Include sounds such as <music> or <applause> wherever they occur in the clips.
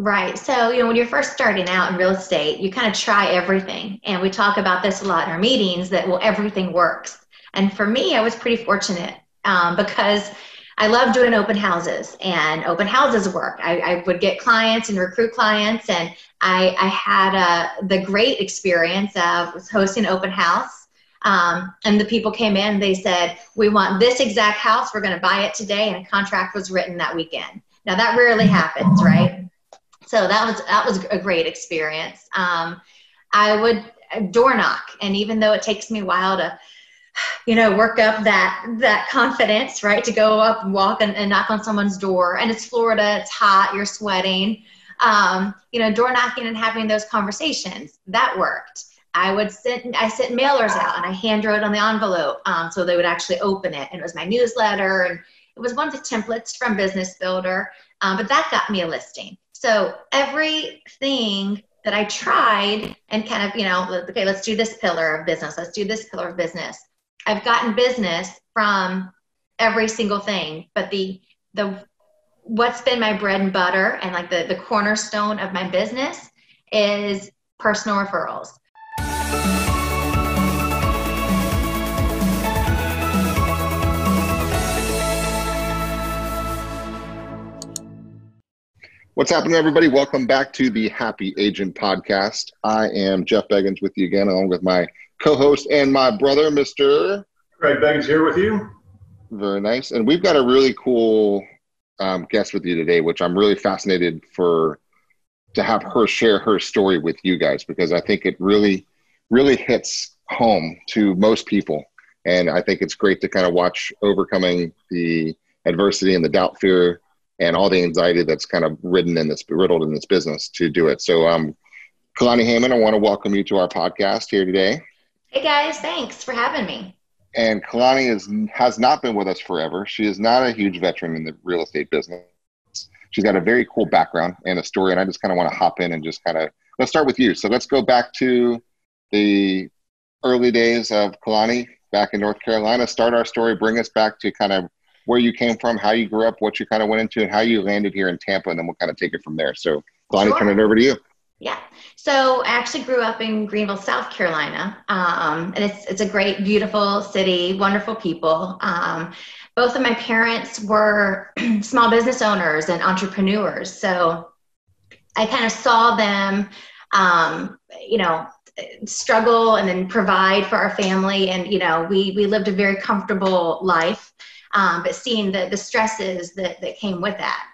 Right. So, you know, when you're first starting out in real estate, you kind of try everything. And we talk about this a lot in our meetings that, well, everything works. And for me, I was pretty fortunate um, because I love doing open houses and open houses work. I, I would get clients and recruit clients. And I, I had a, the great experience of hosting open house. Um, and the people came in, they said, we want this exact house. We're going to buy it today. And a contract was written that weekend. Now that rarely happens, right? So that was that was a great experience. Um, I would door knock, and even though it takes me a while to, you know, work up that that confidence, right, to go up and walk and, and knock on someone's door, and it's Florida, it's hot, you're sweating. Um, you know, door knocking and having those conversations that worked. I would send I sent mailers out and I hand wrote on the envelope um, so they would actually open it, and it was my newsletter and it was one of the templates from Business Builder, um, but that got me a listing. So everything that I tried and kind of, you know, okay, let's do this pillar of business. Let's do this pillar of business. I've gotten business from every single thing, but the the what's been my bread and butter and like the the cornerstone of my business is personal referrals. What's happening, everybody? Welcome back to the Happy Agent Podcast. I am Jeff Beggins with you again, along with my co host and my brother, Mr. Craig Beggins, here with you. Very nice. And we've got a really cool um, guest with you today, which I'm really fascinated for to have her share her story with you guys because I think it really, really hits home to most people. And I think it's great to kind of watch overcoming the adversity and the doubt, fear, and all the anxiety that's kind of ridden in this riddled in this business to do it. So, um, Kalani Heyman, I want to welcome you to our podcast here today. Hey guys, thanks for having me. And Kalani is has not been with us forever. She is not a huge veteran in the real estate business. She's got a very cool background and a story, and I just kind of want to hop in and just kind of let's start with you. So let's go back to the early days of Kalani back in North Carolina. Start our story, bring us back to kind of where you came from, how you grew up, what you kind of went into, and how you landed here in Tampa, and then we'll kind of take it from there. So, Bonnie, sure. turn it over to you. Yeah. So I actually grew up in Greenville, South Carolina, um, and it's it's a great, beautiful city, wonderful people. Um, both of my parents were <clears throat> small business owners and entrepreneurs, so I kind of saw them, um, you know, struggle and then provide for our family, and you know, we we lived a very comfortable life um, but seeing the, the stresses that, that came with that.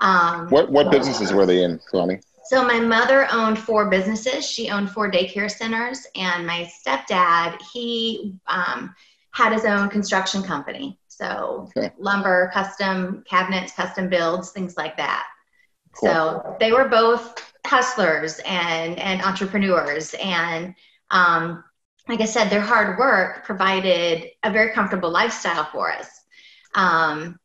Um, what what businesses were they in, Connie? So my mother owned four businesses. She owned four daycare centers, and my stepdad he um, had his own construction company. So okay. lumber, custom cabinets, custom builds, things like that. Cool. So they were both hustlers and and entrepreneurs, and um, like I said, their hard work provided a very comfortable lifestyle for us. Um,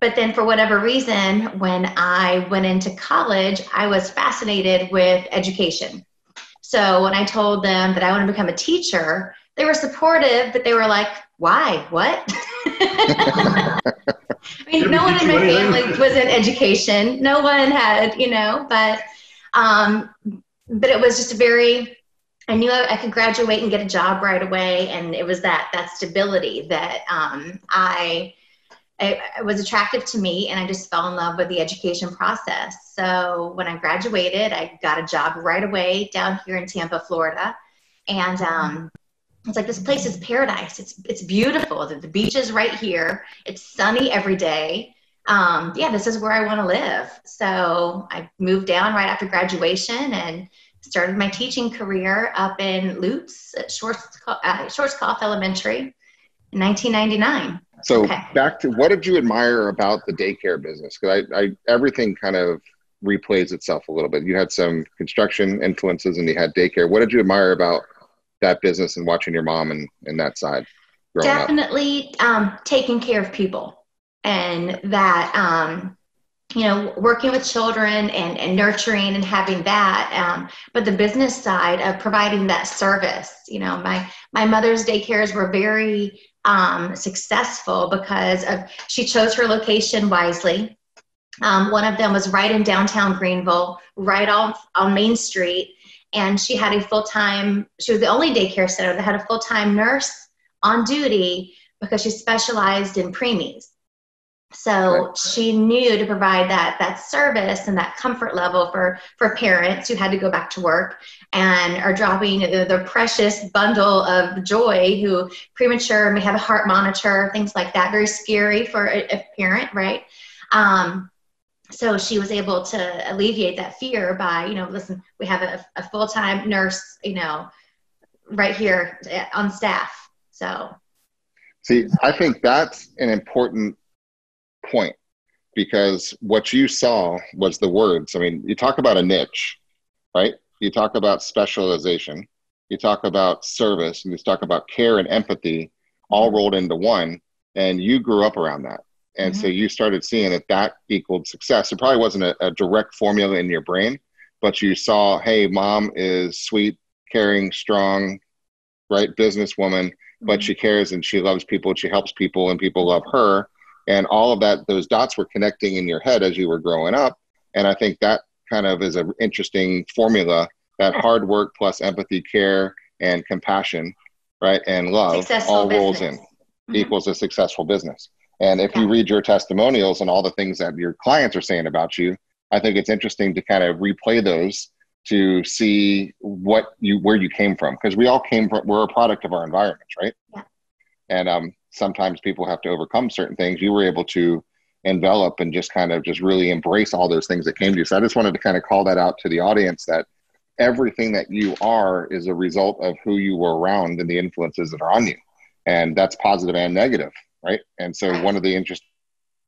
but then, for whatever reason, when I went into college, I was fascinated with education. So when I told them that I want to become a teacher, they were supportive, but they were like, why? What? <laughs> I mean, no one in my family was in education. No one had, you know, but um, but it was just very I knew I, I, could graduate and get a job right away, and it was that that stability that um, I it, it, was attractive to me and I just fell in love with the education process. So when I graduated, I got a job right away down here in Tampa, Florida. And um, it's like this place is paradise. It's it's beautiful. The, the beach is right here. It's sunny every day. Um, yeah, this is where I want to live. So I moved down right after graduation and started my teaching career up in Lutz at Schwarzkopf, uh, Schwarzkopf Elementary in 1999. So okay. back to what did you admire about the daycare business? Because I, I everything kind of replays itself a little bit. You had some construction influences and you had daycare. What did you admire about that business and watching your mom and, and that side? Definitely um, taking care of people and that um, you know working with children and, and nurturing and having that um, but the business side of providing that service you know my my mother's daycares were very um, successful because of she chose her location wisely Um, one of them was right in downtown Greenville, right off on Main Street. And she had a full time, she was the only daycare center that had a full time nurse on duty because she specialized in preemies. So right. she knew to provide that that service and that comfort level for for parents who had to go back to work and are dropping the, the precious bundle of joy who premature may have a heart monitor things like that. Very scary for a, a parent right? Um, so she was able to alleviate that fear by you know listen we have a, a full-time nurse you know right here on staff. So see i think that's an important point because what you saw was the words. I mean, you talk about a niche, right? You talk about specialization, you talk about service, and you talk about care and empathy all rolled into one. And you grew up around that. And mm-hmm. so you started seeing that that equaled success. It probably wasn't a, a direct formula in your brain, but you saw, hey, mom is sweet, caring, strong, right? Businesswoman, but mm-hmm. she cares and she loves people, she helps people, and people love her and all of that those dots were connecting in your head as you were growing up and i think that kind of is an interesting formula that hard work plus empathy care and compassion right and love successful all business. rolls in mm-hmm. equals a successful business and if you read your testimonials and all the things that your clients are saying about you i think it's interesting to kind of replay those to see what you where you came from because we all came from we're a product of our environments right yeah. and um sometimes people have to overcome certain things you were able to envelop and just kind of just really embrace all those things that came to you. So i just wanted to kind of call that out to the audience that everything that you are is a result of who you were around and the influences that are on you. And that's positive and negative right? And so one of the interest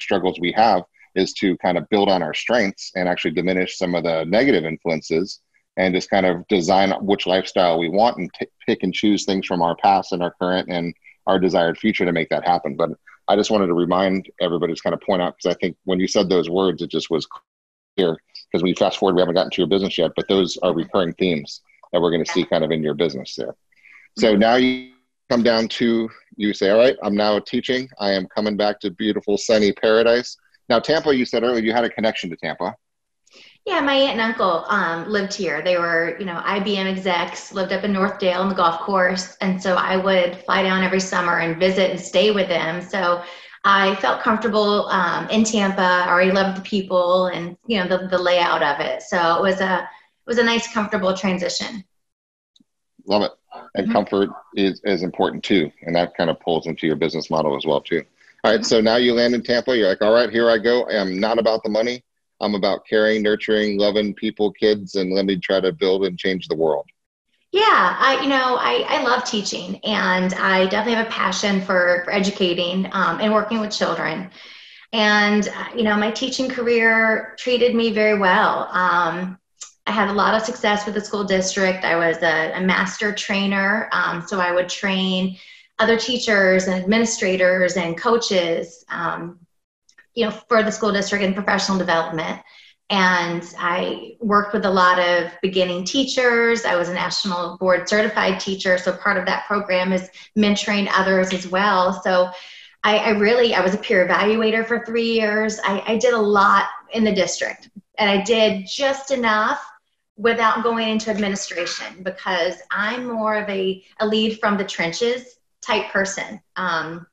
struggles we have is to kind of build on our strengths and actually diminish some of the negative influences and just kind of design which lifestyle we want and t- pick and choose things from our past and our current and our desired future to make that happen. But I just wanted to remind everybody to kind of point out because I think when you said those words, it just was clear. Because when you fast forward, we haven't gotten to your business yet, but those are recurring themes that we're going to see kind of in your business there. So mm-hmm. now you come down to you say, all right, I'm now teaching. I am coming back to beautiful sunny paradise. Now Tampa, you said earlier you had a connection to Tampa. Yeah, my aunt and uncle um, lived here. They were, you know, IBM execs, lived up in Northdale on the golf course. And so I would fly down every summer and visit and stay with them. So I felt comfortable um, in Tampa. I already loved the people and, you know, the, the layout of it. So it was a, it was a nice, comfortable transition. Love it. And mm-hmm. comfort is, is important too. And that kind of pulls into your business model as well too. All right. So now you land in Tampa. You're like, all right, here I go. I am not about the money. I'm about caring, nurturing, loving people, kids, and let me try to build and change the world. Yeah, I you know I, I love teaching, and I definitely have a passion for, for educating um, and working with children. And uh, you know my teaching career treated me very well. Um, I had a lot of success with the school district. I was a, a master trainer, um, so I would train other teachers and administrators and coaches um, you know, for the school district in professional development. And I worked with a lot of beginning teachers. I was a national board certified teacher. So part of that program is mentoring others as well. So I, I really, I was a peer evaluator for three years. I, I did a lot in the district and I did just enough without going into administration because I'm more of a, a lead from the trenches type person. Um,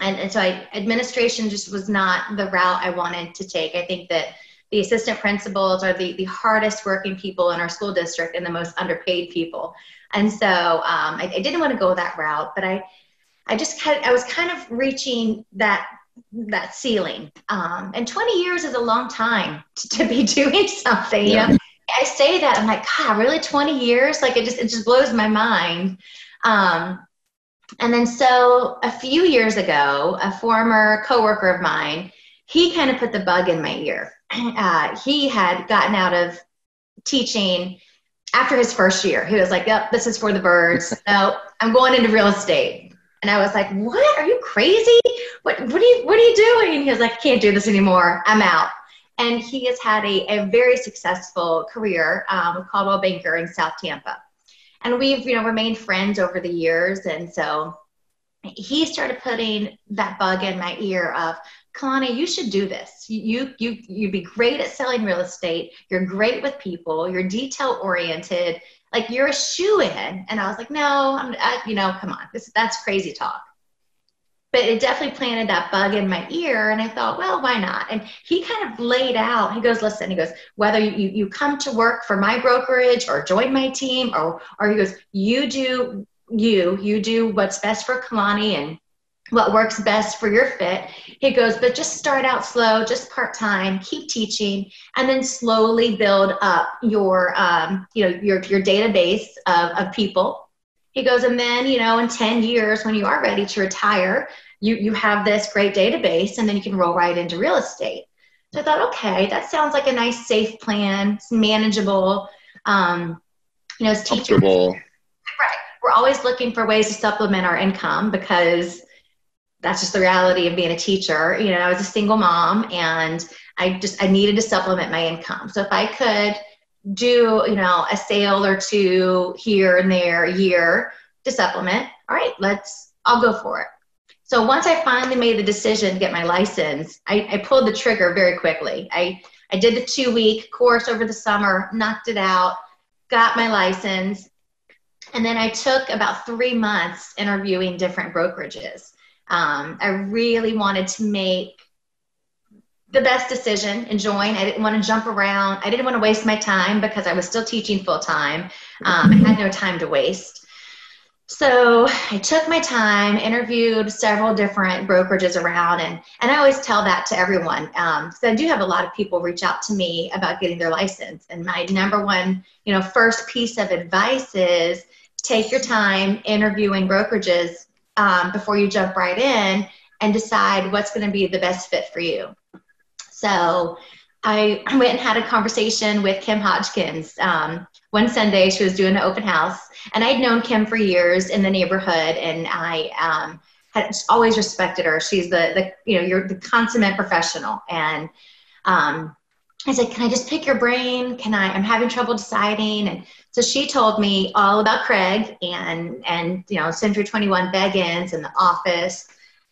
and, and so I, administration just was not the route I wanted to take. I think that the assistant principals are the, the hardest working people in our school district and the most underpaid people. And so um, I, I, didn't want to go that route, but I, I just kind of, I was kind of reaching that that ceiling. Um, and 20 years is a long time to, to be <laughs> doing something. Yeah. You know? I say that I'm like, God, really 20 years? Like it just it just blows my mind. Um, and then so a few years ago, a former coworker of mine, he kind of put the bug in my ear. <clears throat> Uh, he had gotten out of teaching after his first year. He was like, "Yep, this is for the birds. <laughs> No, I'm going into real estate." And I was like, "What? Are you crazy? What? What are you? What are you doing?" He was like, "I can't do this anymore. I'm out." And he has had a, a very successful career um, with Coldwell Banker in South Tampa and we've you know remained friends over the years and so he started putting that bug in my ear of Kalani, you should do this. You you you'd be great at selling real estate. You're great with people. You're detail oriented. Like you're a shoe in. And I was like, no, I'm, I, you know, come on, this that's crazy talk. But it definitely planted that bug in my ear, and I thought, well, why not? And he kind of laid out. He goes, listen. He goes, whether you you come to work for my brokerage or join my team, or or he goes, you do you you do what's best for Kalani and what works best for your fit. He goes, but just start out slow, just part time, keep teaching, and then slowly build up your, um, you know, your your database of, of people. He goes, and then you know, in ten years, when you are ready to retire, you you have this great database, and then you can roll right into real estate. So I thought, okay, that sounds like a nice, safe plan. It's manageable. Um, you know, as teachers, right? We're always looking for ways to supplement our income because that's just the reality of being a teacher. You know, I was a single mom and I just I needed to supplement my income. So if I could do, you know, a sale or two here and there a year to supplement, all right, let's I'll go for it. So once I finally made the decision to get my license, I, I pulled the trigger very quickly. I I did the two week course over the summer, knocked it out, got my license, and then I took about three months interviewing different brokerages. Um, I really wanted to make the best decision and join. I didn't want to jump around. I didn't want to waste my time because I was still teaching full time. Um, I had no time to waste. So I took my time, interviewed several different brokerages around, and, and I always tell that to everyone. Um, so I do have a lot of people reach out to me about getting their license. And my number one, you know, first piece of advice is take your time interviewing brokerages um, before you jump right in and decide what's going to be the best fit for you. So I <clears throat> went and had a conversation with Kim Hodgkins. Um, one Sunday, she was doing an open house, and I'd known Kim for years in the neighborhood, and I um, had always respected her. She's the, the you know, you're the consummate professional, and um, I said, "Can I just pick your brain? Can I? I'm having trouble deciding." And so she told me all about Craig and and you know Century 21 Beggins and the Office,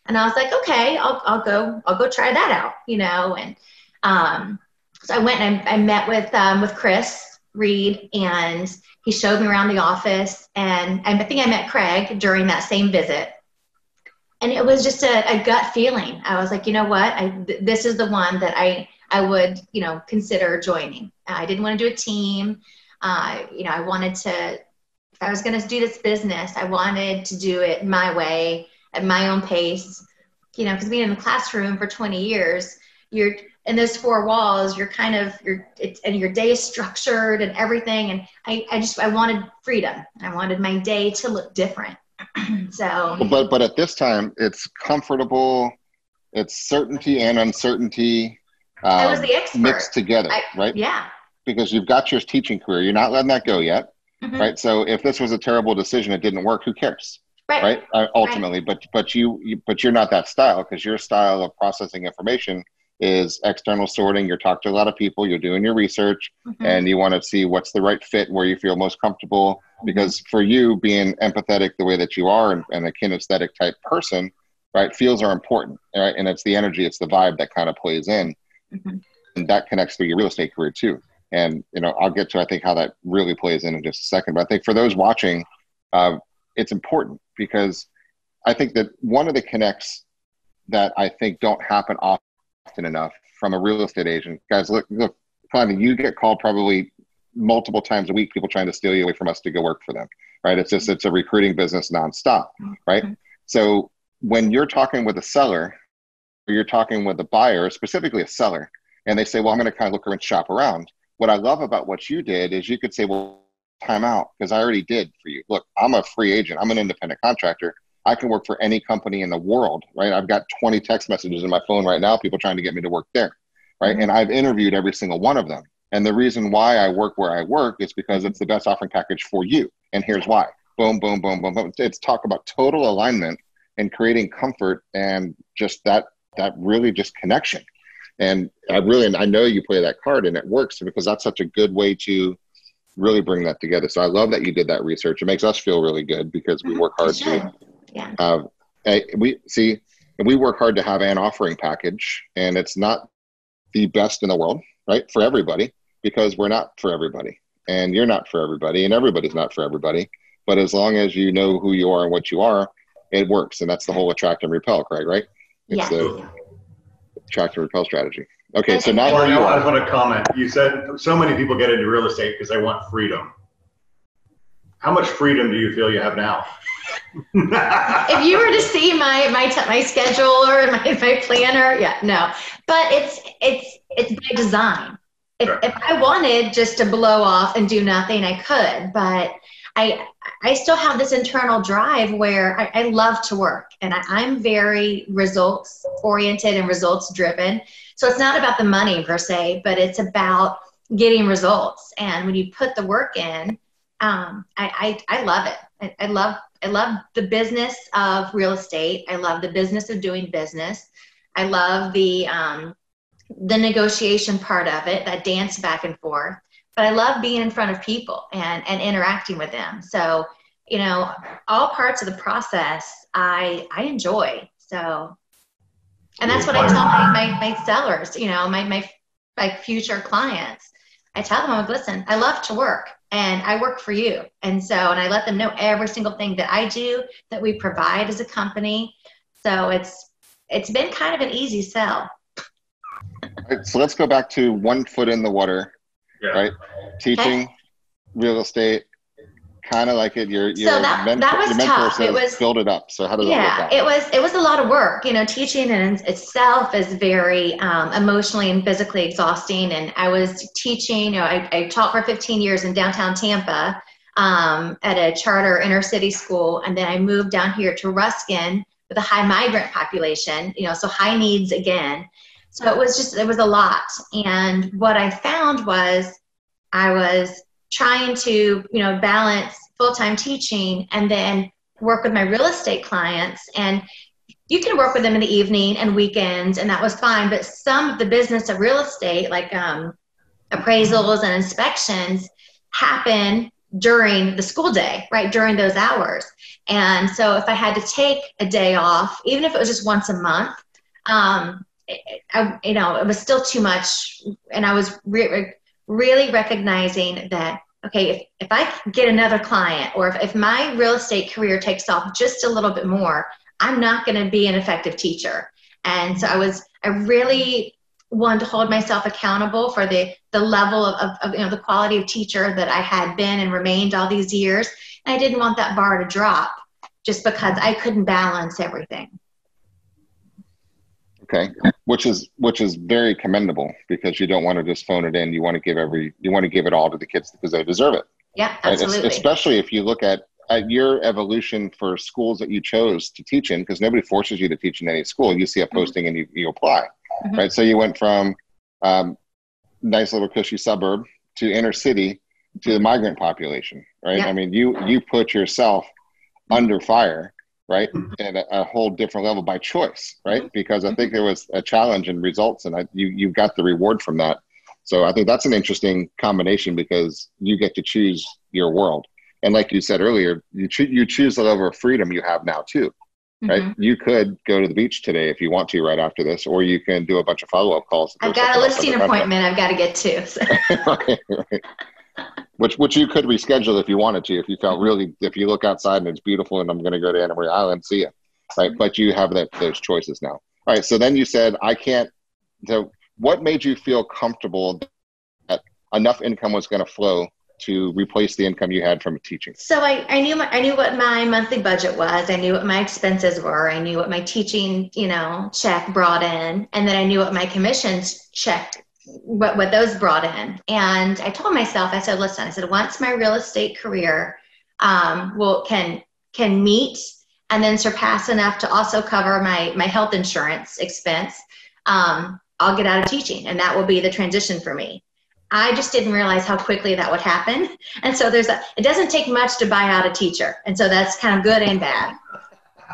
and I was like, "Okay, I'll I'll go I'll go try that out," you know. And um, so I went and I, I met with um, with Chris Reed, and he showed me around the office, and I think I met Craig during that same visit. And it was just a, a gut feeling. I was like, you know what? I, th- this is the one that I I would, you know, consider joining. I didn't want to do a team. Uh, you know, I wanted to, if I was going to do this business, I wanted to do it my way, at my own pace. You know, because being in the classroom for 20 years, you're in those four walls. You're kind of you're it's, and your day is structured and everything. And I, I just I wanted freedom. I wanted my day to look different. <clears throat> so, but but at this time, it's comfortable. It's certainty and uncertainty um, I was the expert. mixed together, I, right? Yeah. Because you've got your teaching career, you're not letting that go yet, mm-hmm. right? So if this was a terrible decision, it didn't work. Who cares? Right. right? Uh, ultimately, right. but but you, you but you're not that style because your style of processing information is external sorting. You're talking to a lot of people. You're doing your research, mm-hmm. and you want to see what's the right fit where you feel most comfortable. Mm-hmm. Because for you, being empathetic the way that you are and, and a kinesthetic type person, right? Feels are important, right? And it's the energy, it's the vibe that kind of plays in. Mm-hmm. And that connects to your real estate career too. And, you know, I'll get to, I think, how that really plays in in just a second. But I think for those watching, uh, it's important because I think that one of the connects that I think don't happen often enough from a real estate agent, guys, look, look, Connie, you get called probably multiple times a week, people trying to steal you away from us to go work for them, right? It's just, it's a recruiting business nonstop, right? Mm-hmm. So when you're talking with a seller you're talking with a buyer, specifically a seller, and they say, well, I'm going to kind of look around, shop around. What I love about what you did is you could say, well, time out, because I already did for you. Look, I'm a free agent. I'm an independent contractor. I can work for any company in the world, right? I've got 20 text messages in my phone right now, people trying to get me to work there, right? Mm-hmm. And I've interviewed every single one of them. And the reason why I work where I work is because it's the best offering package for you. And here's why. Boom, boom, boom, boom, boom. It's talk about total alignment and creating comfort and just that that really just connection. And I really, I know you play that card and it works because that's such a good way to really bring that together. So I love that you did that research. It makes us feel really good because we work hard to. Yeah. Uh, we see and we work hard to have an offering package, and it's not the best in the world, right, for everybody, because we're not for everybody, and you're not for everybody, and everybody's not for everybody. But as long as you know who you are and what you are, it works, and that's the whole attract and repel, Craig, right? It's yeah. the attract and repel strategy. Okay, so now I just want to comment. You said so many people get into real estate because they want freedom. How much freedom do you feel you have now? <laughs> if you were to see my my t- my schedule or my, my planner, yeah, no. But it's it's it's by design. If, sure. if I wanted just to blow off and do nothing, I could. But I I still have this internal drive where I, I love to work and I, I'm very results oriented and results driven. So it's not about the money per se, but it's about getting results. And when you put the work in, um, I, I, I love it. I, I love I love the business of real estate. I love the business of doing business. I love the um, the negotiation part of it, that dance back and forth. But I love being in front of people and and interacting with them. So you know, all parts of the process I I enjoy. So, and that's what I tell my my, my sellers. You know, my my my future clients. I tell them, I'm like, listen, I love to work and I work for you. And so, and I let them know every single thing that I do, that we provide as a company. So it's, it's been kind of an easy sell. Right, so let's go back to one foot in the water, yeah. right? Teaching okay. real estate, kind of like it. Your your, so that, mentor, that was your mentor tough. says it was, build it up. So how does yeah, it was it was a lot of work. You know, teaching in itself is very um, emotionally and physically exhausting. And I was teaching. You know, I, I taught for 15 years in downtown Tampa um, at a charter inner city school, and then I moved down here to Ruskin with a high migrant population. You know, so high needs again. So it was just it was a lot. And what I found was I was trying to you know balance full-time teaching and then work with my real estate clients. And you can work with them in the evening and weekends and that was fine. But some of the business of real estate like um, appraisals and inspections happen during the school day right during those hours. And so if i had to take a day off even if it was just once a month um, I, you know it was still too much and i was re- really recognizing that okay if, if i get another client or if, if my real estate career takes off just a little bit more i'm not going to be an effective teacher. And so i was i really wanted to hold myself accountable for the the level of, of, of you know the quality of teacher that i had been and remained all these years. And i didn't want that bar to drop just because i couldn't balance everything Okay, which is which is very commendable because you don't want to just phone it in. You want to give every you want to give it all to the kids because they deserve it. Yeah, absolutely. Right? Especially if you look at at your evolution for schools that you chose to teach in, because nobody forces you to teach in any school. You see a mm-hmm. posting mm-hmm. and you, you apply, mm-hmm. right? So you went from um, nice little cushy suburb to inner city to the migrant population, right? Yeah. I mean, you you put yourself under fire right? Mm-hmm. at a, a, whole different level by choice right? Mm-hmm. because i think there was a challenge in results and I, you you got the reward from that. So i think that's an interesting combination because you get to choose your world. And like you said earlier you, cho- you choose the level of freedom you have now too right? Mm-hmm. you could go to the beach today if you want to right after this or you can do a bunch of follow-up calls. I've got a listing appointment i've got to get to so. <laughs> right, right which which you could reschedule if you wanted to, if you felt mm-hmm. really if you look outside and it's beautiful and I'm going to go to Maria Island, see you right? Mm-hmm. But you have that those choices now. All right. So then you said I can't. So what made you feel comfortable that enough income was going to flow to replace the income you had from teaching? So I, I knew my, I knew what my monthly budget was. I knew what my expenses were. I knew what my teaching, you know, check brought in, and then I knew what my commissions check what, what those brought in. And I told myself, I said, listen, I said, once my real estate career um, will can can meet and then surpass enough to also cover my my health insurance expense, um, I'll get out of teaching, and that will be the transition for me. I just didn't realize how quickly that would happen. <laughs> And so there's a, it doesn't take much to buy out a teacher. And so that's kind of good and bad.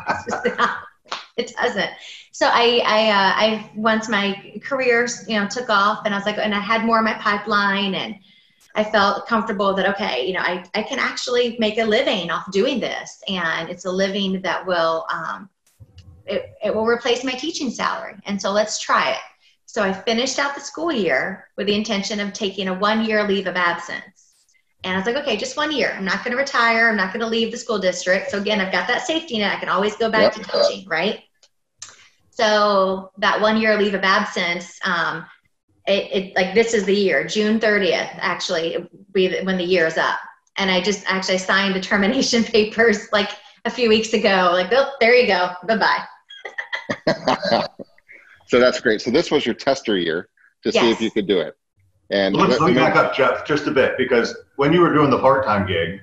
<laughs> it doesn't so I, I, uh, I once my career, you know, took off, and I was like, and I had more in my pipeline, and I felt comfortable that okay, you know, I, I can actually make a living off doing this, and it's a living that will um, it, it will replace my teaching salary. And so let's try it. So I finished out the school year with the intention of taking a one year leave of absence. And I was like, okay, just one year. I'm not going to retire. I'm not going to leave the school district. So again, I've got that safety net. I can always go back yep. to teaching, right? So that one year leave of absence, um, it, it, like this is the year, June 30th, actually, we, when the year is up. And I just actually signed the termination <laughs> papers like a few weeks ago. Like, oh, there you go. Bye bye. <laughs> so that's great. So this was your tester year to yes. see if you could do it. And let, let me back up, Jeff, just a bit, because when you were doing the part-time gig,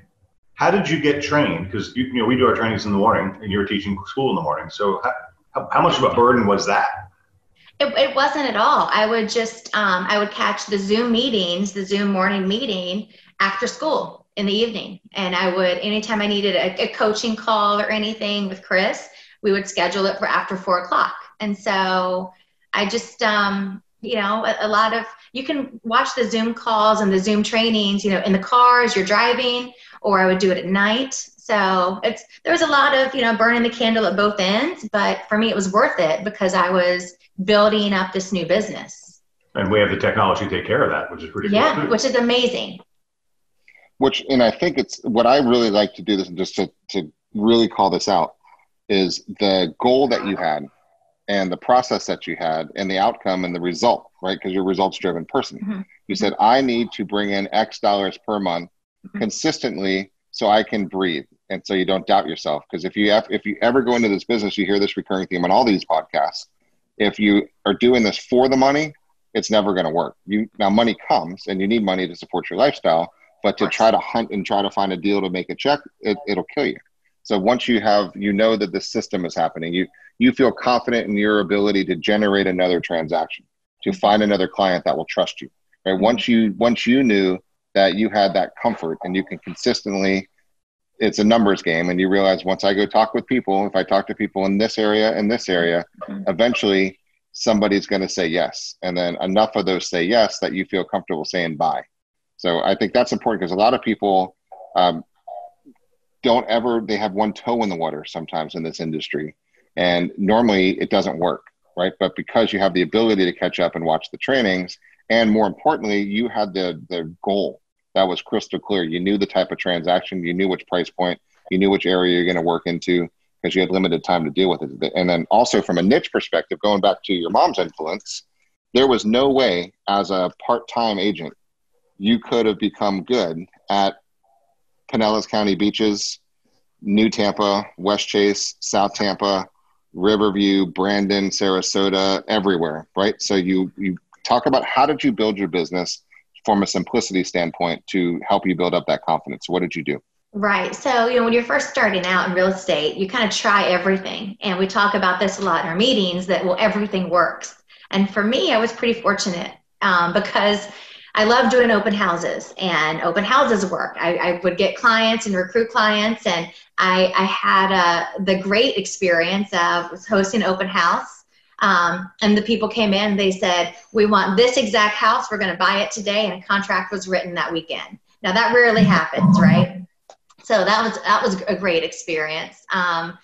how did you get trained? Because you, you, know we do our trainings in the morning, and you were teaching school in the morning. So how, how, how much of a burden was that? It, it wasn't at all. I would just um, I would catch the Zoom meetings, the Zoom morning meeting after school in the evening, and I would anytime I needed a, a coaching call or anything with Chris, we would schedule it for after four o'clock. And so I just um, you know a, a lot of you can watch the Zoom calls and the Zoom trainings, you know, in the car as you're driving, or I would do it at night. So it's there was a lot of you know burning the candle at both ends, but for me it was worth it because I was building up this new business. And we have the technology to take care of that, which is pretty yeah, cool which is amazing. Which and I think it's what I really like to do this and just to to really call this out is the goal that you had and the process that you had and the outcome and the result, right? Because you're results driven person. Mm-hmm. You said, I need to bring in X dollars per month mm-hmm. consistently so I can breathe. And so you don't doubt yourself. Because if you have, if you ever go into this business, you hear this recurring theme on all these podcasts. If you are doing this for the money, it's never going to work. You now money comes and you need money to support your lifestyle, but to try to hunt and try to find a deal to make a check, it, it'll kill you. So once you have, you know that the system is happening, you you feel confident in your ability to generate another transaction, to find another client that will trust you. Right? Once you once you knew that you had that comfort and you can consistently, it's a numbers game, and you realize once I go talk with people, if I talk to people in this area and this area, mm-hmm. eventually somebody's going to say yes, and then enough of those say yes that you feel comfortable saying bye. So I think that's important because a lot of people um, don't ever they have one toe in the water sometimes in this industry and normally it doesn't work right? But because you have the ability to catch up and watch the trainings and more importantly you had the the goal that was crystal clear. You knew the type of transaction you knew which price point you knew which area you're going to work into because you had limited time to deal with it. And then also from a niche perspective going back to your mom's influence there was no way as a part-time agent you could have become good at Pinellas County beaches, New Tampa, West Chase, South Tampa, Riverview, Brandon, Sarasota, everywhere, right? So you you talk about how did you build your business from a simplicity standpoint to help you build up that confidence. What did you do? Right. So, you know, when you're first starting out in real estate, you kind of try everything. And we talk about this a lot in our meetings that, well, everything works. And for me, I was pretty fortunate um, because I love doing open houses and open houses work. I, I would get clients and recruit clients, and I, I had a, the great experience of hosting open house. Um, and the people came in, they said, We want this exact house, we're going to buy it today, and a contract was written that weekend. Now, that rarely happens, right? So that was that was a great experience. Um,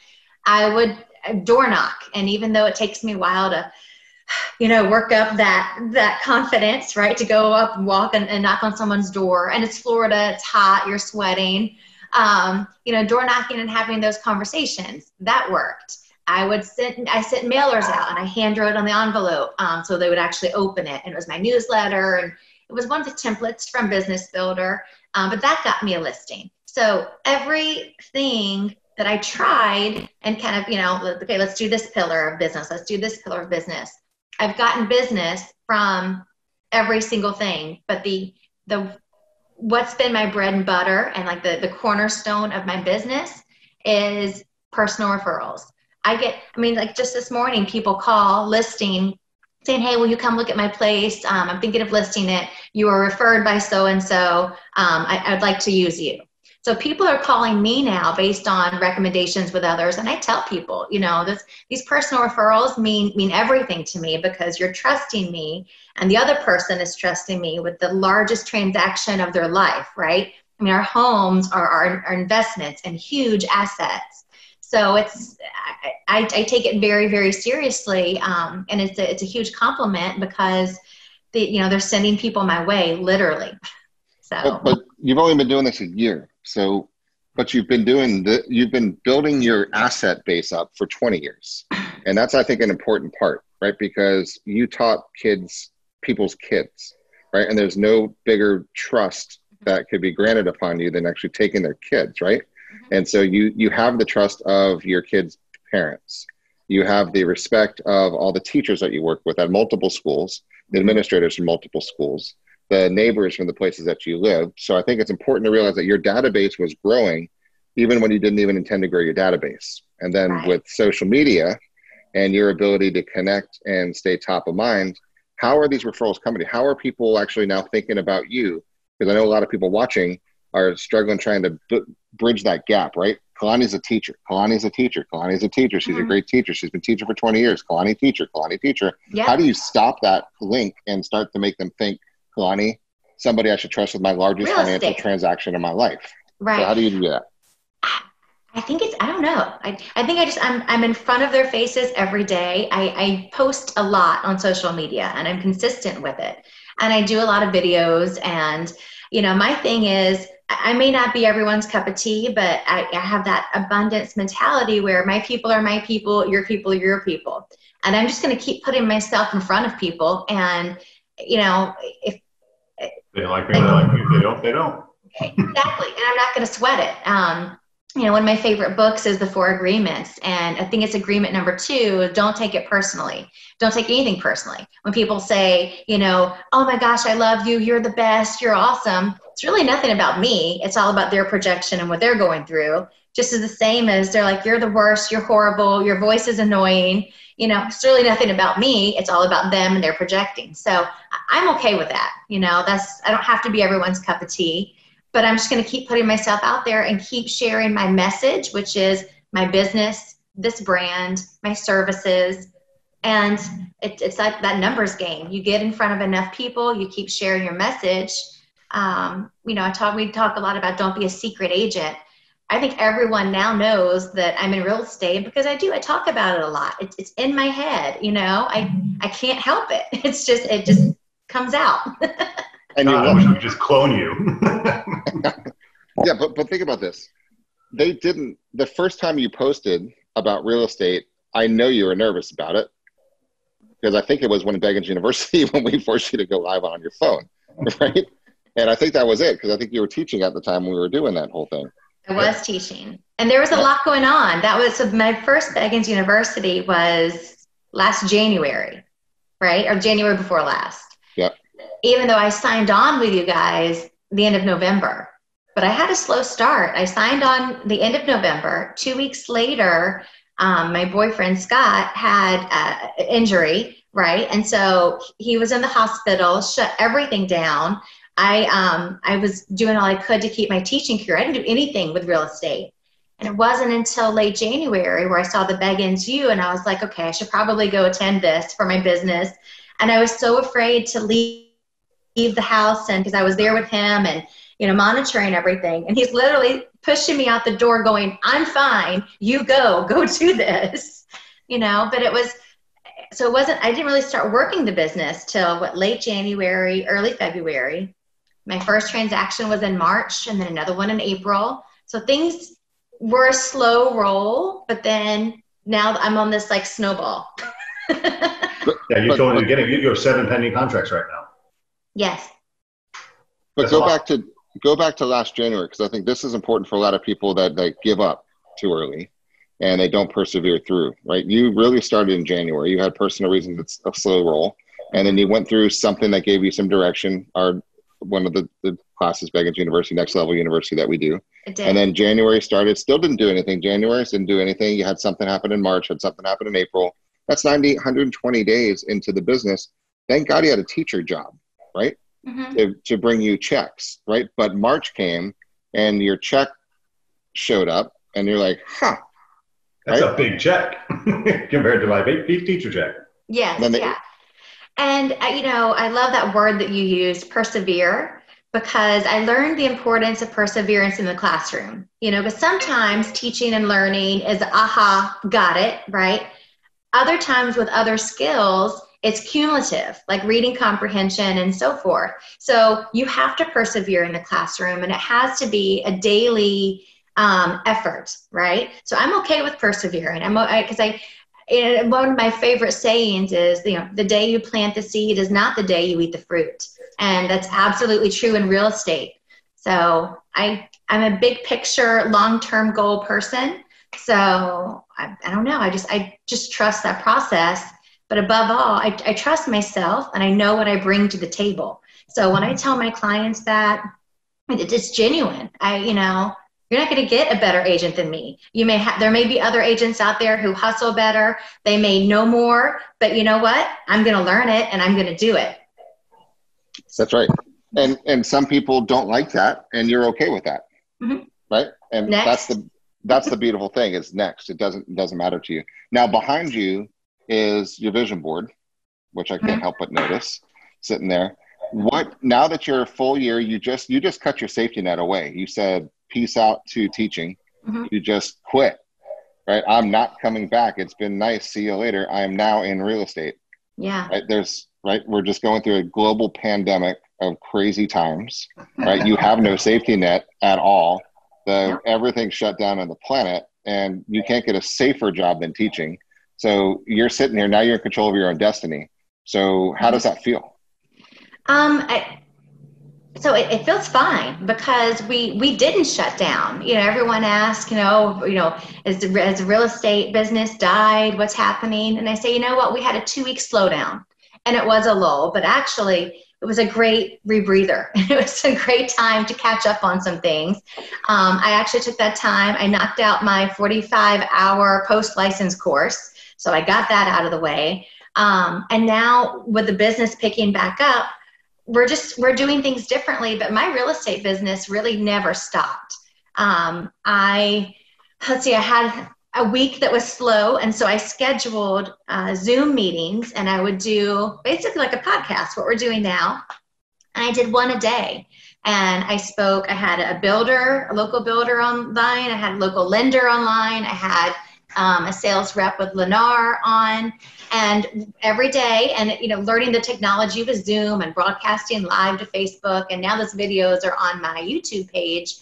I would door knock, and even though it takes me a while to you know work up that that confidence right to go up and walk and, and knock on someone's door. And it's florida it's hot you're sweating. Um, you know door knocking and having those conversations that worked. I would send i sent mailers out and i hand wrote on the envelope um, so they would actually open it. And it was my newsletter and it was one of the templates from business builder um, but that got me a listing. So everything that i tried and kind of you know okay let's do this pillar of business let's do this pillar of business I've gotten business from every single thing, but the the what's been my bread and butter and like the the cornerstone of my business is personal referrals. I get, I mean, like just this morning, people call listing saying, Hey, will you come look at my place? Um, I'm thinking of listing it. You were referred by so and so. I'd like to use you. So people are calling me now based on recommendations with others, and I tell people, you know, this, these personal referrals mean mean everything to me because you're trusting me, and the other person is trusting me with the largest transaction of their life, right? I mean, our homes are our, our investments and huge assets. So it's I, I take it very very seriously, um, and it's a, it's a huge compliment because the, you know they're sending people my way literally. <laughs> So, but, but you've only been doing this a year, so but you've been doing the you've been building your asset base up for 20 years, and that's I think an important part, right? Because you taught kids people's kids, right? And there's no bigger trust that could be granted upon you than actually taking their kids, right? Mm-hmm. And so you you have the trust of your kids' parents. You have the respect of all the teachers that you work with at multiple schools, the administrators from multiple schools, the neighbors from the places that you live. So I think it's important to realize that your database was growing even when you didn't even intend to grow your database. And then right. with social media and your ability to connect and stay top of mind, how are these referrals coming to you? How are people actually now thinking about you? Because I know a lot of people watching are struggling trying to b- bridge that gap, right? Kalani's a teacher. Kalani's a teacher. Kalani's a teacher. She's mm-hmm. a great teacher. She's been teaching for 20 years. Kalani teacher. Kalani teacher. Yeah. How do you stop that link and start to make them think, Kalani, somebody I should trust with my largest Real financial estate. transaction in my life? Right. So how do you do that? I think it's I don't know. I, I think I just I'm I'm in front of their faces every day. I, I post a lot on social media and I'm consistent with it. And I do a lot of videos and you know my thing is I may not be everyone's cup of tea, but I, I have that abundance mentality where my people are my people, your people are your people. And I'm just gonna keep putting myself in front of people and you know, if they like me, they like me. If they don't, they don't. exactly. And I'm not gonna sweat it. Um, you know, one of my favorite books is The Four Agreements. And I think it's agreement number two don't take it personally. Don't take anything personally. When people say, you know, oh my gosh, I love you, you're the best, you're awesome, it's really nothing about me. It's all about their projection and what they're going through. Just as the same as they're like, you're the worst, you're horrible, your voice is annoying. You know, it's really nothing about me. It's all about them and they're projecting. So I'm okay with that. You know, that's, I don't have to be everyone's cup of tea but I'm just going to keep putting myself out there and keep sharing my message, which is my business, this brand, my services. And it, it's like that numbers game. You get in front of enough people, you keep sharing your message. Um, you know, I talk, we talk a lot about don't be a secret agent. I think everyone now knows that I'm in real estate because I do. I talk about it a lot. It's, it's in my head, you know, I, I can't help it. <laughs> It's just, it just comes out. <laughs> And God, I wish we could just clone you. <laughs> yeah, but but think about this. They didn't. The first time you posted about real estate, I know you were nervous about it because I think it was when Beggins University when we forced you to go live on your phone, right? And I think that was it because I think you were teaching at the time when we were doing that whole thing. I was teaching, and there was a lot going on. That was so my first Beggins University was last January, right, or January before last even though I signed on with you guys the end of November. But I had a slow start. I signed on the end of November. Two weeks later, um, my boyfriend Scott had an uh, injury, right? And so he was in the hospital, shut everything down. I um, I was doing all I could to keep my teaching career. I didn't do anything with real estate. And it wasn't until late January where I saw the Beggins U and I was like, okay, I should probably go attend this for my business. And I was so afraid to leave leave the house and because I was there with him and you know monitoring everything and he's literally pushing me out the door going I'm fine you go go <laughs> do this you know but it was so it wasn't I didn't really start working the business till what late January early February my first transaction was in March and then another one in April so things were a slow roll but then now I'm on this like snowball yeah you told me getting you have seven pending contracts right now Yes. But That's go back to go back to last January because I think this is important for a lot of people that that give up too early and they don't persevere through. Right? You really started in January. You had personal reasons. It's a slow roll, and then you went through something that gave you some direction. Our one of the, the classes, Beggins University, Next Level University, that we do. And then January started, still didn't do anything. January didn't do anything. You had something happen in March, had something happen in April. That's 90, 120 days into the business. Thank God you had a teacher job right? Mm-hmm. To, to bring you checks, right? But March came and your check showed up and you're like, huh. That's right? a big check <laughs> compared to my beef teacher check. Yes, they, yeah. And, uh, you know, I love that word that you used, persevere, because I learned the importance of perseverance in the classroom. You know, because sometimes teaching and learning is aha, got it, right? Other times with other skills, it's cumulative, like reading comprehension and so forth. So you have to persevere in the classroom, and it has to be a daily um, effort, right? So I'm okay with persevering. I'm because I, I one of my favorite sayings is, you know, the day you plant the seed is not the day you eat the fruit, and that's absolutely true in real estate. So I, I'm a big picture, long-term goal person. So I, I don't know. I just, I just trust that process but above all, I, I trust myself and I know what I bring to the table. So when I mm-hmm. tell my clients that, it's genuine. I, you know, you're not going to get a better agent than me. You may have, there may be other agents out there who hustle better. They may know more, but you know what? I'm going to learn it and I'm going to do it. That's right. And, and some people don't like that and you're okay with that. Mm-hmm. Right. And next. that's the, that's the beautiful thing is next. It doesn't, it doesn't matter to you. Now behind you is your vision board, which I can't mm-hmm. help but notice sitting there. What now that you're a full year, you just you just cut your safety net away. You said peace out to teaching. Mm-hmm. You just quit. Right? I'm not coming back. It's been nice. See you later. I am now in real estate. Yeah. Right? There's right. We're just going through a global pandemic of crazy times. Right? you have no safety net at all. The everything's shut down on the planet, and you can't get a safer job than teaching so you're sitting here now. You're in control of your own destiny. So how does that feel? Um, I, so it, it, feels fine because we we didn't shut down. You know, everyone asks, you know, you know, has the, has the real estate business died? What's happening? And I say, you know what? We had a two week slowdown, and it was a lull, but actually. It was a great rebreather. <laughs> It was a great time to catch up on some things. Um, I actually took that time. I knocked out my 45 hour post license course so I got that out of the way. Um, and now with the business picking back up, we're just we're doing things differently. But my real estate business really never stopped. Um, I let's see, I had a week that was slow, and so I scheduled uh, Zoom meetings, and I would do basically like a podcast, what we're doing now. And I did one a day and I spoke. I had a builder, a local builder online. I had a local lender online. I had um, a sales rep with Lennar on, and every day, and you know, learning the technology with Zoom and broadcasting live to Facebook, and now those videos are on my YouTube page.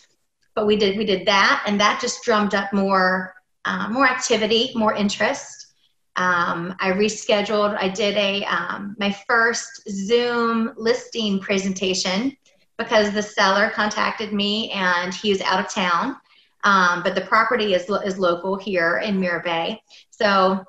But we did we did that, and that just drummed up more uh, more activity, more interest. Um, I rescheduled. I did a um, my first Zoom listing presentation because the seller contacted me and he was out of town um, but the property is, is local here in Mirror Bay. So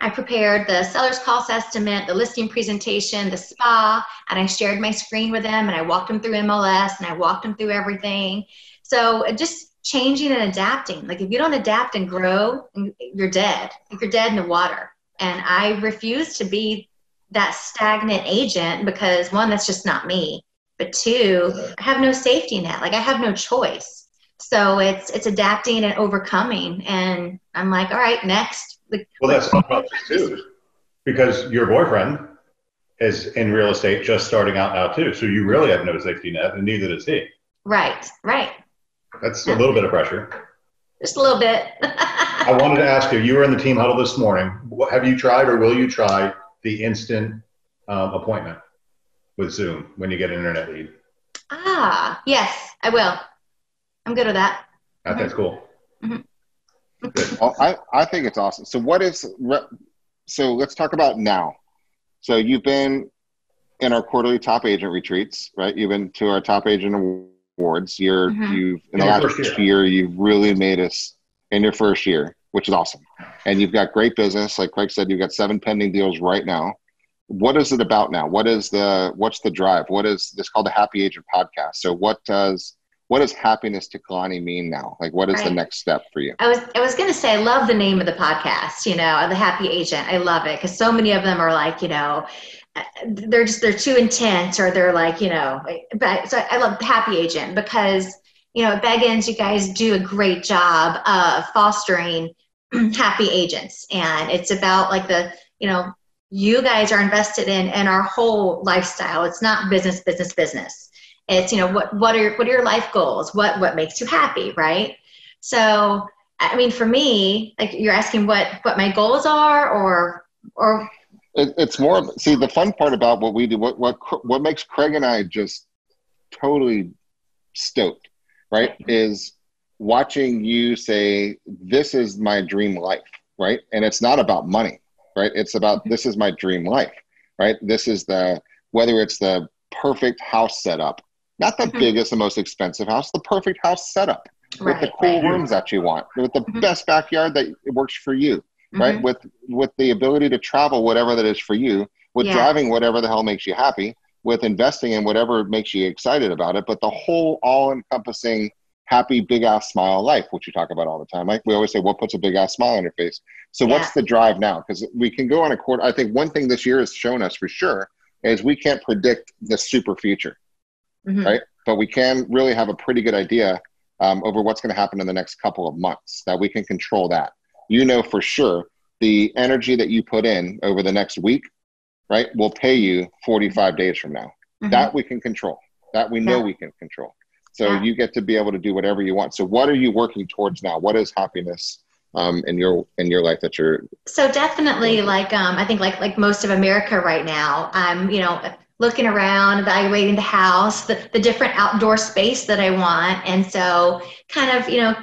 I prepared the seller's cost estimate, the listing presentation, the spa, and I shared my screen with them and I walked them through MLS and I walked them through everything. So just changing and adapting. Like if you don't adapt and grow, you're dead. You're dead in the water. And I refuse to be that stagnant agent because one, that's just not me. But two, I have no safety net. Like I have no choice. So it's it's adapting and overcoming. And I'm like, all right, next. Well, that's about too, because your boyfriend is in real estate, just starting out now too. So you really have no safety net, and neither does he. Right, right. That's a little bit of pressure. Just a little bit. <laughs> I wanted to ask you. You were in the team huddle this morning. Have you tried, or will you try, the instant um, appointment with Zoom when you get an internet lead? Ah, yes, I will. I'm good with that. That's cool. Mm-hmm. Well, I, I think it's awesome. So what is so let's talk about now. So you've been in our quarterly top agent retreats, right? You've been to our top agent awards. You're mm-hmm. you've in, in the last year. year you've really made us in your first year, which is awesome. And you've got great business. Like Craig said, you've got seven pending deals right now. What is it about now? What is the what's the drive? What is this called the Happy Agent podcast? So what does what does happiness to Kalani mean now? Like, what is the next step for you? I was I was going to say I love the name of the podcast. You know, the Happy Agent. I love it because so many of them are like, you know, uh, they're just they're too intense or they're like, you know. But so I love Happy Agent because you know at Beggins you guys do a great job of fostering <clears throat> happy agents, and it's about like the you know you guys are invested in in our whole lifestyle. It's not business, business, business It's, you know, what, what are, what are your life goals? What, what makes you happy, right? So, I mean, for me, like you're asking what, what my goals are or, or. It, it's more, see, the fun part about what we do, what, what, what makes Craig and I just totally stoked, right? Mm-hmm. Is watching you say, this is my dream life, right? And it's not about money, right? It's about, mm-hmm. this is my dream life, right? This is the, whether it's the perfect house setup, not the mm-hmm. biggest and most expensive house, the perfect house setup right, with the cool right. rooms that you want, with the mm-hmm. best backyard that works for you, mm-hmm. right? With with the ability to travel whatever that is for you, with yeah. driving whatever the hell makes you happy, with investing in whatever makes you excited about it, but the whole all-encompassing happy big ass smile life, which you talk about all the time. Like we always say, what puts a big ass smile on your face? So yeah. what's the drive now? Because we can go on a quarter. I think one thing this year has shown us for sure is we can't predict the super future, mm-hmm. right? But we can really have a pretty good idea um, over what's going to happen in the next couple of months. That we can control that. You know for sure the energy that you put in over the next week, right, will pay you 45 days from now. Mm-hmm. That we can control. That we know yeah. we can control. So yeah. you get to be able to do whatever you want. So what are you working towards now? What is happiness? um, in your in your life that you're so definitely like um, i think like like most of america right now i'm you know looking around evaluating the house the, the different outdoor space that i want and so kind of you know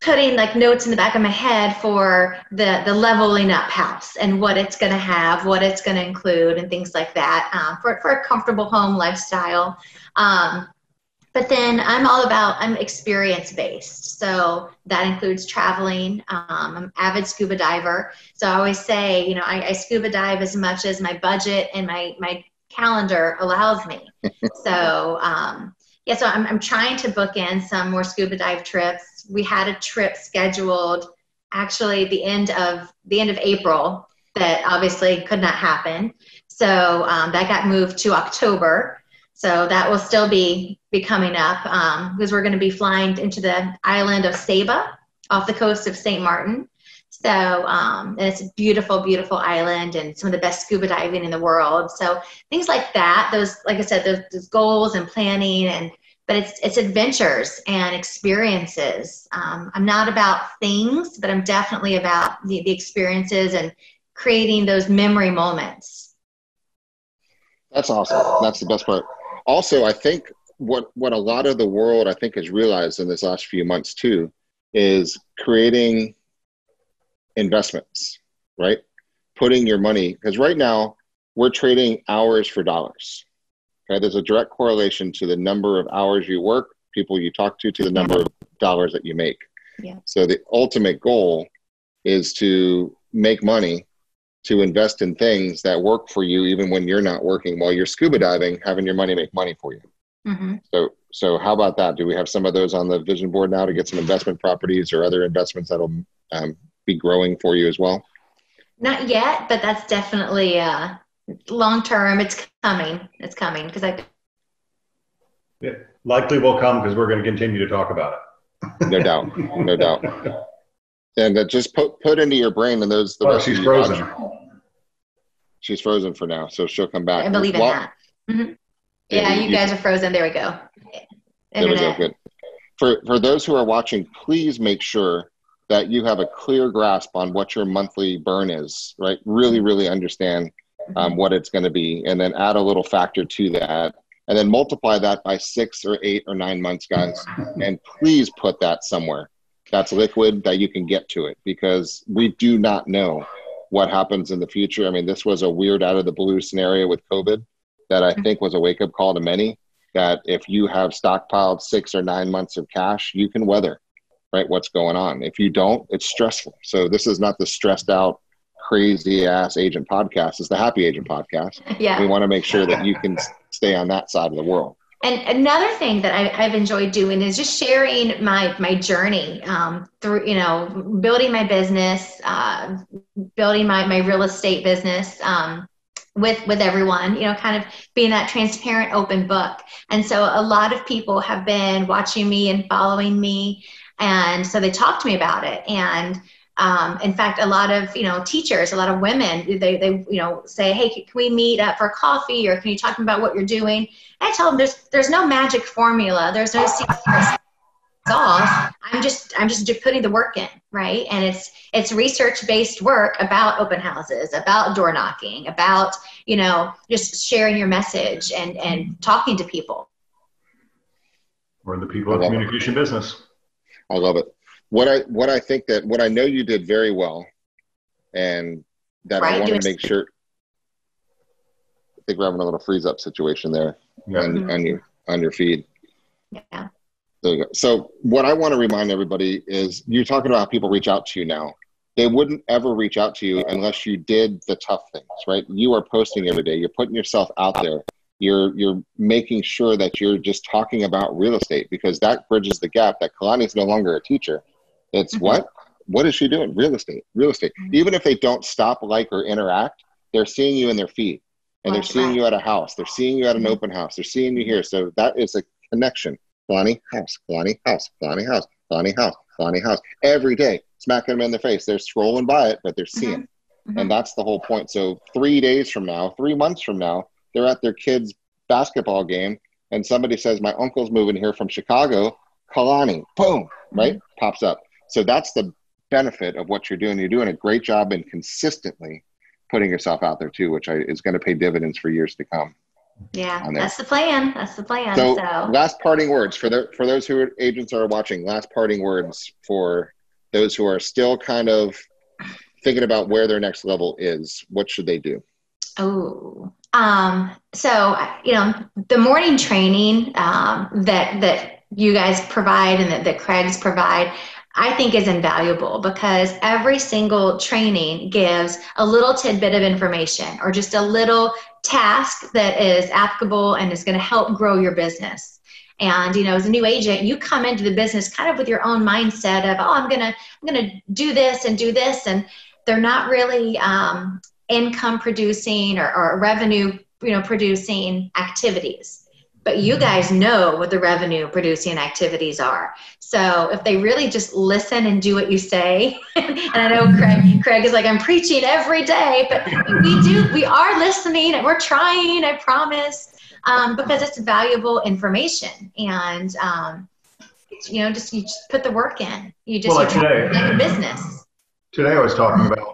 putting like notes in the back of my head for the the leveling up house and what it's going to have what it's going to include and things like that um, for, for a comfortable home lifestyle um, but then I'm all about, I'm experience based. So that includes traveling. Um, I'm an avid scuba diver. So I always say, you know, I, I scuba dive as much as my budget and my, my calendar allows me. so, um, yeah, so I'm, I'm trying to book in some more scuba dive trips. We had a trip scheduled actually the end of the end of April that obviously could not happen. So um, that got moved to October. So that will still be, be coming up um, because we're going to be flying into the island of Saba off the coast of St. Martin. So um, it's a beautiful, beautiful island and some of the best scuba diving in the world. So things like that, those, like I said, those, those goals and planning and, but it's, it's adventures and experiences. Um, I'm not about things, but I'm definitely about the, the experiences and creating those memory moments. That's awesome. That's the best part also, I think what what a lot of the world I think has realized in this last few months too is creating investments, right? Putting your money because right now we're trading hours for dollars. Okay, there's a direct correlation to the number of hours you work, people you talk to, to the number of dollars that you make. Yeah. So the ultimate goal is to make money to invest in things that work for you even when you're not working while you're scuba diving having your money make money for you mm-hmm. so so how about that do we have some of those on the vision board now to get some investment properties or other investments that'll um, be growing for you as well not yet but that's definitely uh, long term it's coming it's coming because i yeah, likely will come because we're going to continue to talk about it no doubt no doubt and uh, just put put into your brain and those the oh, she's frozen she's frozen for now, so she'll come back. I believe in that. Mm-hmm. Yeah, you, you guys are frozen. There we go. There we go. Good. For for those who are watching, please make sure that you have a clear grasp on what your monthly burn is. Right, really, really understand um, mm-hmm. what it's going to be, and then add a little factor to that, and then multiply that by six or eight or nine months, guys, and please put that somewhere that's liquid that you can get to it because we do not know what happens in the future. I mean, this was a weird out of the blue scenario with COVID that I think was a wake up call to many that if you have stockpiled six or nine months of cash, you can weather right what's going on. If you don't, it's stressful. So this is not the stressed out, crazy ass agent podcast. It's the happy agent podcast. <laughs> Yeah. We want to make sure that you can stay on that side of the world. And another thing that I, have enjoyed doing is just sharing my my journey um, through, you know, building my business, uh, building my my real estate business um, with with everyone. You know, kind of being that transparent, open book. And so a lot of people have been watching me and following me, and so they talk to me about it. And Um, in fact, a lot of you know teachers, a lot of women, they, they you know say, hey, can we meet up for coffee or can you talk to me about what you're doing? I tell them there's there's no magic formula. There's no secret sauce. I'm just I'm just putting the work in, right? And it's it's research based work about open houses, about door knocking, about you know just sharing your message and and talking to people. We're in the people of communication business. I love it what I what I think that what I know you did very well, and that right, I want to make sure. I think we're having a little freeze up situation there yeah. on, mm-hmm. on your on your feed. Yeah. There you go. So what I want to remind everybody is you're talking about how people reach out to you now. They wouldn't ever reach out to you unless you did the tough things, right? You are posting every day. You're putting yourself out there. You're you're making sure that you're just talking about real estate because that bridges the gap that Kalani is no longer a teacher it's mm-hmm. what? What is she doing? Real estate, real estate. Mm-hmm. Even if they don't stop, like, or interact, they're seeing you in their feed and they're seeing you at a house. They're seeing you at an mm-hmm. open house. They're seeing you here. So that is a connection. Kalani house, Kalani house, Kalani house, Kalani house, Kalani house. Every day, smacking them in the face. They're scrolling by it, but they're seeing. Mm-hmm. Mm-hmm. And that's the whole point. So three days from now, three months from now, they're at their kid's basketball game and somebody says, My uncle's moving here from Chicago. Kalani, boom, right? Mm-hmm. Pops up. So that's the benefit of what you're doing. You're doing a great job and consistently putting yourself out there too, which I, is going to pay dividends for years to come. Yeah, that's the plan. That's the plan. So, so, last parting words for the for those who are agents are watching. Last parting words for those who are still kind of thinking about where their next level is. What should they do? Oh, um, so you know, the morning training um, that that you guys provide and that, that Craig's provide I think is invaluable because every single training gives a little tidbit of information or just a little task that is applicable and is going to help grow your business. And you know, as a new agent, you come into the business kind of with your own mindset of, oh, I'm gonna, I'm gonna do this and do this, and they're not really um, income producing or, or revenue, you know, producing activities but you guys know what the revenue producing activities are. So if they really just listen and do what you say, <laughs> and I know Craig, Craig is like, I'm preaching every day, but we do, we are listening and we're trying, I promise, um, because it's valuable information. And, um, you know, just, you just put the work in. You just, well, like today, like a business. Today I was talking about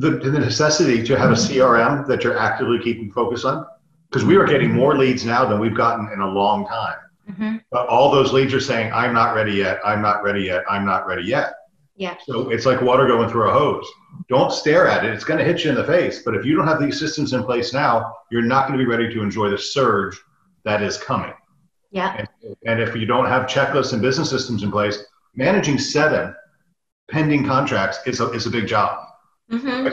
the, the necessity to have a CRM that you're actively keeping focus on because we are getting more leads now than we've gotten in a long time. Mm-hmm. But all those leads are saying, I'm not ready yet, I'm not ready yet, I'm not ready yet. Yeah. So it's like water going through a hose. Don't stare at it. It's going to hit you in the face. But if you don't have these systems in place now, you're not going to be ready to enjoy the surge that is coming. Yeah. And, and if you don't have checklists and business systems in place, managing seven pending contracts is a, is a big job. Mm-hmm.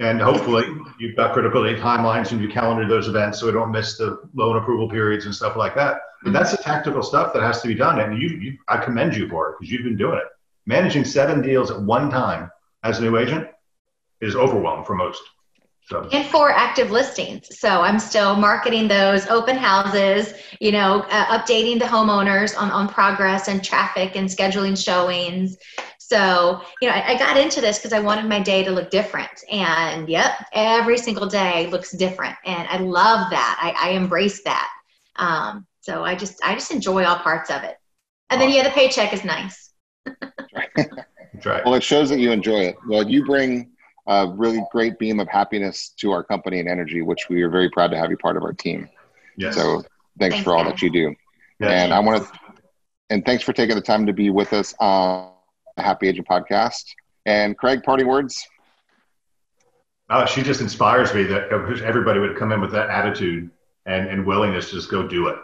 And hopefully you've got critical date timelines and you calendar those events so we don't miss the loan approval periods and stuff like that. But that's the tactical stuff that has to be done. And you, you I commend you for it because you've been doing it. Managing seven deals at one time as a new agent is overwhelming for most. So. And four active listings. So I'm still marketing those open houses, you know, uh, updating the homeowners on, on progress and traffic and scheduling showings. So, you know, I, I got into this because I wanted my day to look different. And yep, every single day looks different. And I love that. I, I embrace that. Um, so I just I just enjoy all parts of it. And then yeah, the paycheck is nice. <laughs> right. Well, it shows that you enjoy it. Well, you bring a really great beam of happiness to our company and energy, which we are very proud to have you part of our team. Yes. So thanks, thanks for all that you do. Yes. And I want to, and thanks for taking the time to be with us on the Happy Agent podcast. And Craig, parting words. Uh, she just inspires me that everybody would come in with that attitude and, and willingness to just go do it.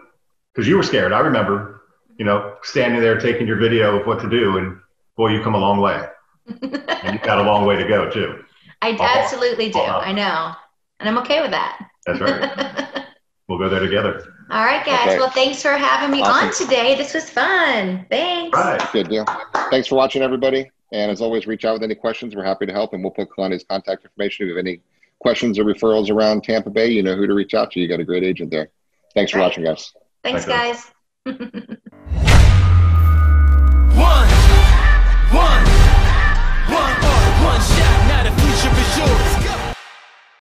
Because you were scared. I remember, you know, standing there taking your video of what to do, and boy, you come a long way. <laughs> and you've got a long way to go, too. I all absolutely do. I know. And I'm okay with that. That's right. <laughs> we'll go there together. All right, guys. Okay. Well, thanks for having me awesome. on today. This was fun. Thanks. All right. Good deal. Thanks for watching, everybody. And as always, reach out with any questions. We're happy to help, and we'll put Kalani's contact information. If you have any questions or referrals around Tampa Bay, you know who to reach out to. You got a great agent there. Thanks for right. watching, guys. Thanks, Thanks guys. <laughs>